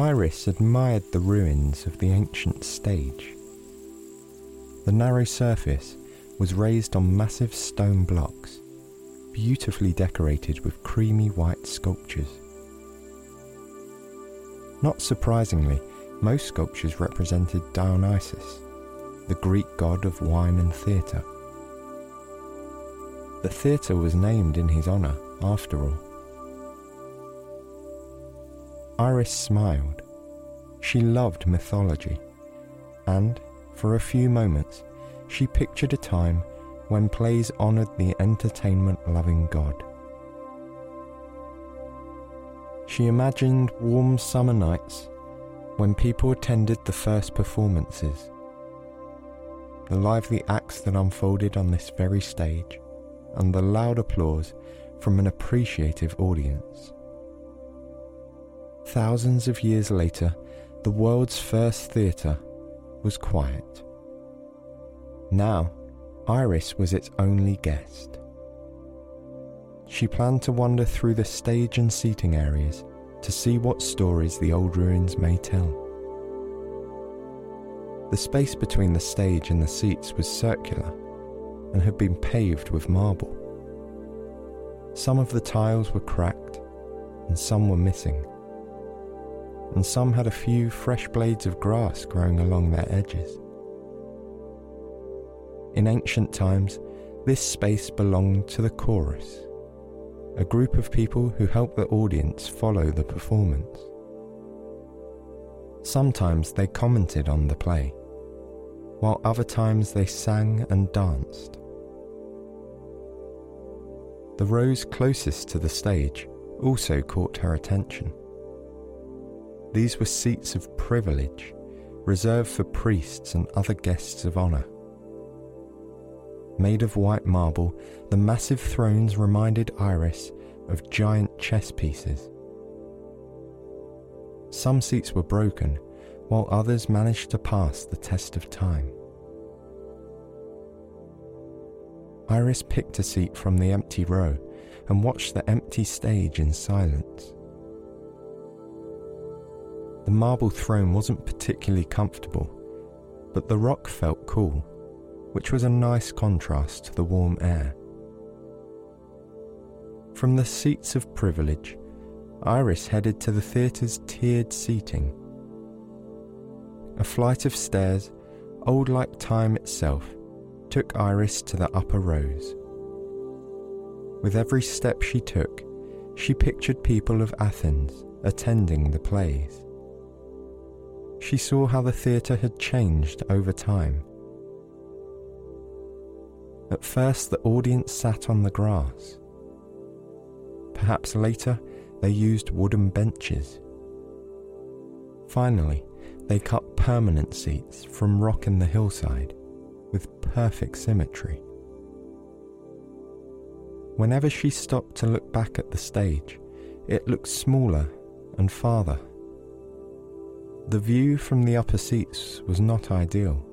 Iris admired the ruins of the ancient stage. The narrow surface was raised on massive stone blocks, beautifully decorated with creamy white sculptures. Not surprisingly, most sculptures represented Dionysus, the Greek god of wine and theatre. The theatre was named in his honour, after all. Iris smiled. She loved mythology, and, for a few moments, she pictured a time when plays honoured the entertainment loving god. She imagined warm summer nights when people attended the first performances. The lively acts that unfolded on this very stage, and the loud applause from an appreciative audience. Thousands of years later, the world's first theatre was quiet. Now, Iris was its only guest. She planned to wander through the stage and seating areas to see what stories the old ruins may tell. The space between the stage and the seats was circular and had been paved with marble. Some of the tiles were cracked and some were missing and some had a few fresh blades of grass growing along their edges. In ancient times, this space belonged to the chorus, a group of people who helped the audience follow the performance. Sometimes they commented on the play, while other times they sang and danced. The rows closest to the stage also caught her attention. These were seats of privilege, reserved for priests and other guests of honour. Made of white marble, the massive thrones reminded Iris of giant chess pieces. Some seats were broken, while others managed to pass the test of time. Iris picked a seat from the empty row and watched the empty stage in silence. The marble throne wasn't particularly comfortable, but the rock felt cool, which was a nice contrast to the warm air. From the seats of privilege, Iris headed to the theatre's tiered seating. A flight of stairs, old like time itself, took Iris to the upper rows. With every step she took, she pictured people of Athens attending the plays she saw how the theatre had changed over time. At first, the audience sat on the grass. Perhaps later, they used wooden benches. Finally, they cut permanent seats from rock in the hillside with perfect symmetry. Whenever she stopped to look back at the stage, it looked smaller and farther the view from the upper seats was not ideal.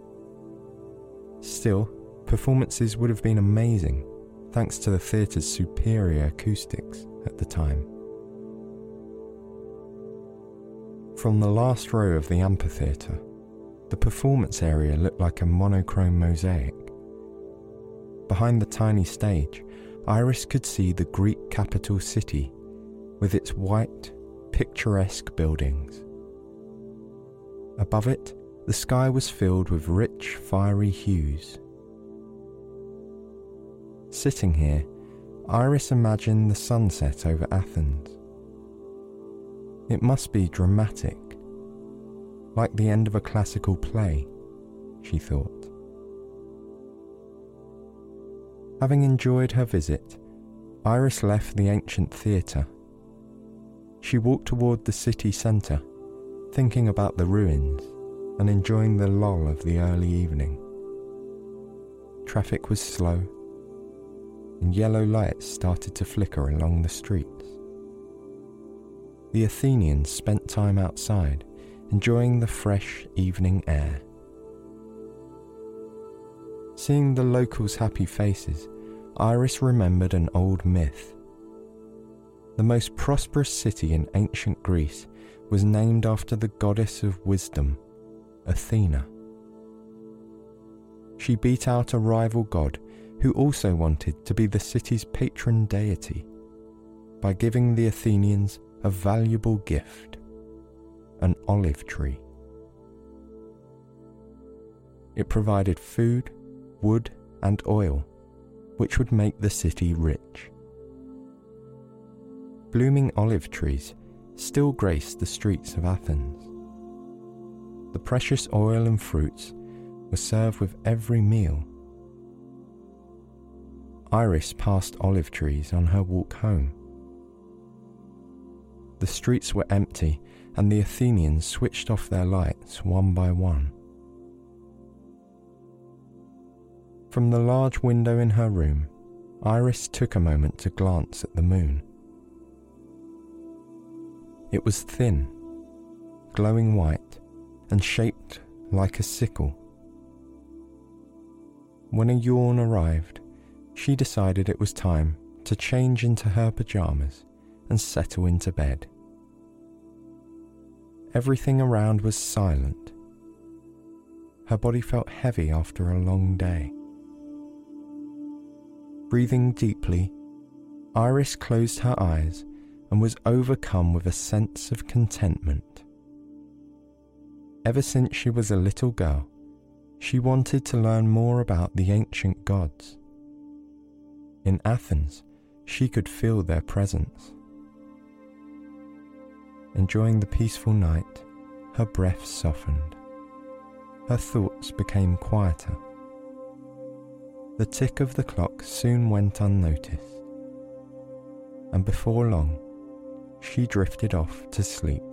Still, performances would have been amazing thanks to the theatre's superior acoustics at the time. From the last row of the amphitheatre, the performance area looked like a monochrome mosaic. Behind the tiny stage, Iris could see the Greek capital city with its white, picturesque buildings. Above it, the sky was filled with rich, fiery hues. Sitting here, Iris imagined the sunset over Athens. It must be dramatic, like the end of a classical play, she thought. Having enjoyed her visit, Iris left the ancient theatre. She walked toward the city centre, thinking about the ruins and enjoying the lull of the early evening. Traffic was slow, and yellow lights started to flicker along the streets. The Athenians spent time outside, enjoying the fresh evening air. Seeing the locals' happy faces, Iris remembered an old myth. The most prosperous city in ancient Greece was named after the goddess of wisdom, Athena. She beat out a rival god who also wanted to be the city's patron deity by giving the Athenians a valuable gift an olive tree. It provided food, wood, and oil, which would make the city rich. Blooming olive trees still grace the streets of Athens. The precious oil and fruits were served with every meal. Iris passed olive trees on her walk home. The streets were empty, and the Athenians switched off their lights one by one. From the large window in her room, Iris took a moment to glance at the moon. It was thin, glowing white, and shaped like a sickle. When a yawn arrived, she decided it was time to change into her pajamas and settle into bed. Everything around was silent. Her body felt heavy after a long day. Breathing deeply, Iris closed her eyes and was overcome with a sense of contentment. Ever since she was a little girl, she wanted to learn more about the ancient gods. In Athens, she could feel their presence. Enjoying the peaceful night, her breath softened. Her thoughts became quieter. The tick of the clock soon went unnoticed, and before long, she drifted off to sleep.